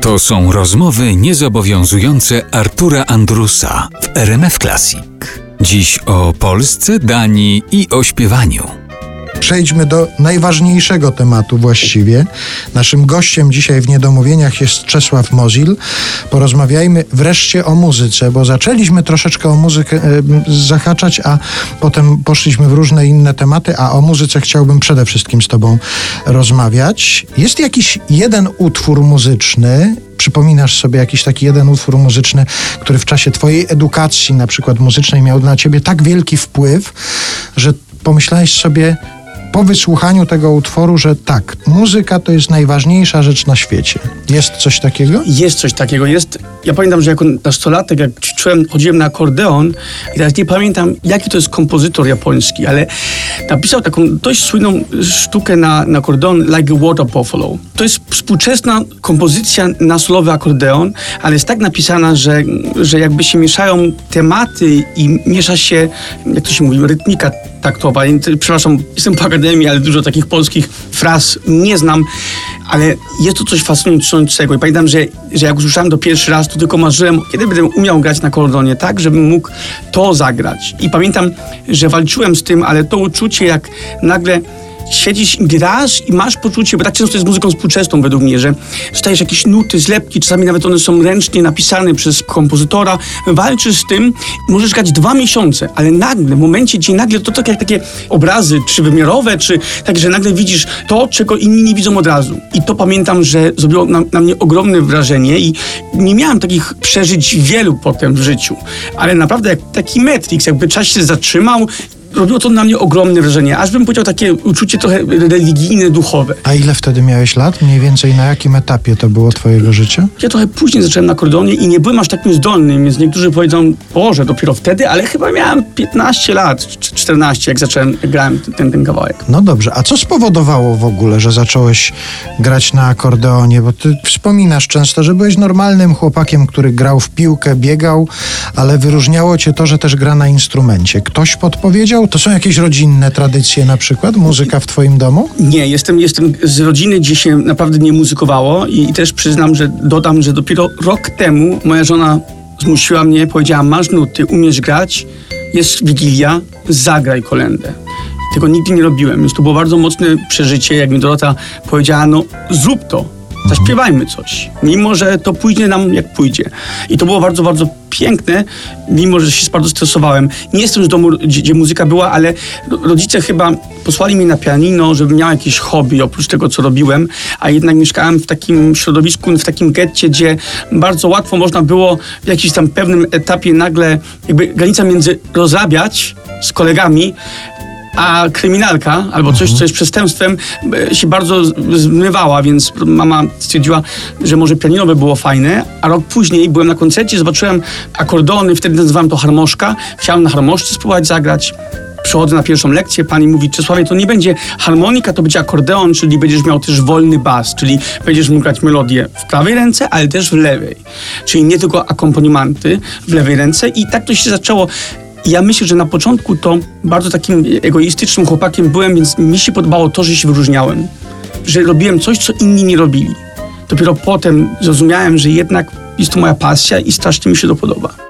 To są rozmowy niezobowiązujące Artura Andrusa w RMF Classic. Dziś o Polsce, Danii i o śpiewaniu. Przejdźmy do najważniejszego tematu właściwie. Naszym gościem dzisiaj w Niedomówieniach jest Czesław Mozil. Porozmawiajmy wreszcie o muzyce, bo zaczęliśmy troszeczkę o muzykę e, zahaczać, a potem poszliśmy w różne inne tematy, a o muzyce chciałbym przede wszystkim z Tobą rozmawiać. Jest jakiś jeden utwór muzyczny, przypominasz sobie jakiś taki jeden utwór muzyczny, który w czasie Twojej edukacji, na przykład muzycznej, miał na Ciebie tak wielki wpływ, że pomyślałeś sobie, po wysłuchaniu tego utworu, że tak, muzyka to jest najważniejsza rzecz na świecie. Jest coś takiego? Jest coś takiego. Jest. Ja pamiętam, że jako nastolatek, jak czułem, chodziłem na akordeon i teraz nie pamiętam, jaki to jest kompozytor japoński, ale napisał taką dość słynną sztukę na, na akordeon Like a Water Buffalo. To jest współczesna kompozycja na solowy akordeon, ale jest tak napisana, że, że jakby się mieszają tematy i miesza się, jak to się mówi, rytmika taktowa. Przepraszam, jestem po akademii, ale dużo takich polskich fraz nie znam, ale jest to coś fascynującego. I pamiętam, że, że jak usłyszałem to pierwszy raz, to tylko marzyłem, kiedy będę umiał grać na kordonie, tak, żebym mógł to zagrać. I pamiętam, że walczyłem z tym, ale to uczucie, jak nagle siedzisz i grasz i masz poczucie, bo tak często jest muzyką współczesną według mnie, że dostajesz jakieś nuty, zlepki, czasami nawet one są ręcznie napisane przez kompozytora, walczysz z tym, możesz grać dwa miesiące, ale nagle, w momencie, gdzie nagle to tak jak takie obrazy trzywymiarowe, czy tak, że nagle widzisz to, czego inni nie widzą od razu. I to pamiętam, że zrobiło na, na mnie ogromne wrażenie i nie miałem takich przeżyć wielu potem w życiu, ale naprawdę jak taki Matrix, jakby czas się zatrzymał robiło to na mnie ogromne wrażenie. Aż bym powiedział takie uczucie trochę religijne, duchowe. A ile wtedy miałeś lat? Mniej więcej na jakim etapie to było twojego życia? Ja trochę później zacząłem na kordonie i nie byłem aż takim zdolnym, więc niektórzy powiedzą, Boże, dopiero wtedy, ale chyba miałem 15 lat, 14, jak zacząłem, grałem ten, ten kawałek. No dobrze, a co spowodowało w ogóle, że zacząłeś grać na akordeonie? Bo ty wspominasz często, że byłeś normalnym chłopakiem, który grał w piłkę, biegał, ale wyróżniało cię to, że też gra na instrumencie. Ktoś podpowiedział? To są jakieś rodzinne tradycje na przykład? Muzyka w twoim domu? Nie, jestem, jestem z rodziny, gdzie się naprawdę nie muzykowało i, i też przyznam, że dodam, że dopiero rok temu moja żona zmusiła mnie, powiedziała, masz nuty, umiesz grać, jest Wigilia, zagraj kolendę. Tego nigdy nie robiłem, więc to było bardzo mocne przeżycie, jak mi Dorota powiedziała, no zrób to, zaśpiewajmy coś, mimo że to pójdzie nam jak pójdzie. I to było bardzo, bardzo piękne, mimo że się bardzo stresowałem. Nie jestem z domu, gdzie, gdzie muzyka była, ale rodzice chyba posłali mnie na pianino, żebym miał jakieś hobby oprócz tego, co robiłem, a jednak mieszkałem w takim środowisku, w takim getcie, gdzie bardzo łatwo można było w jakimś tam pewnym etapie nagle jakby granica między rozrabiać z kolegami, a kryminalka albo coś, co jest przestępstwem, e, się bardzo zmywała, więc mama stwierdziła, że może pianino by było fajne, a rok później byłem na koncercie, zobaczyłem akordony, wtedy nazywałem to harmoszka, chciałem na harmoszce spróbować zagrać, przychodzę na pierwszą lekcję, pani mówi, Czesławie, to nie będzie harmonika, to będzie akordeon, czyli będziesz miał też wolny bas, czyli będziesz mógł grać melodię w prawej ręce, ale też w lewej. Czyli nie tylko akompanimenty w lewej ręce. I tak to się zaczęło ja myślę, że na początku to bardzo takim egoistycznym chłopakiem byłem, więc mi się podobało to, że się wyróżniałem. Że robiłem coś, co inni nie robili. Dopiero potem zrozumiałem, że jednak jest to moja pasja i strasznie mi się to podoba.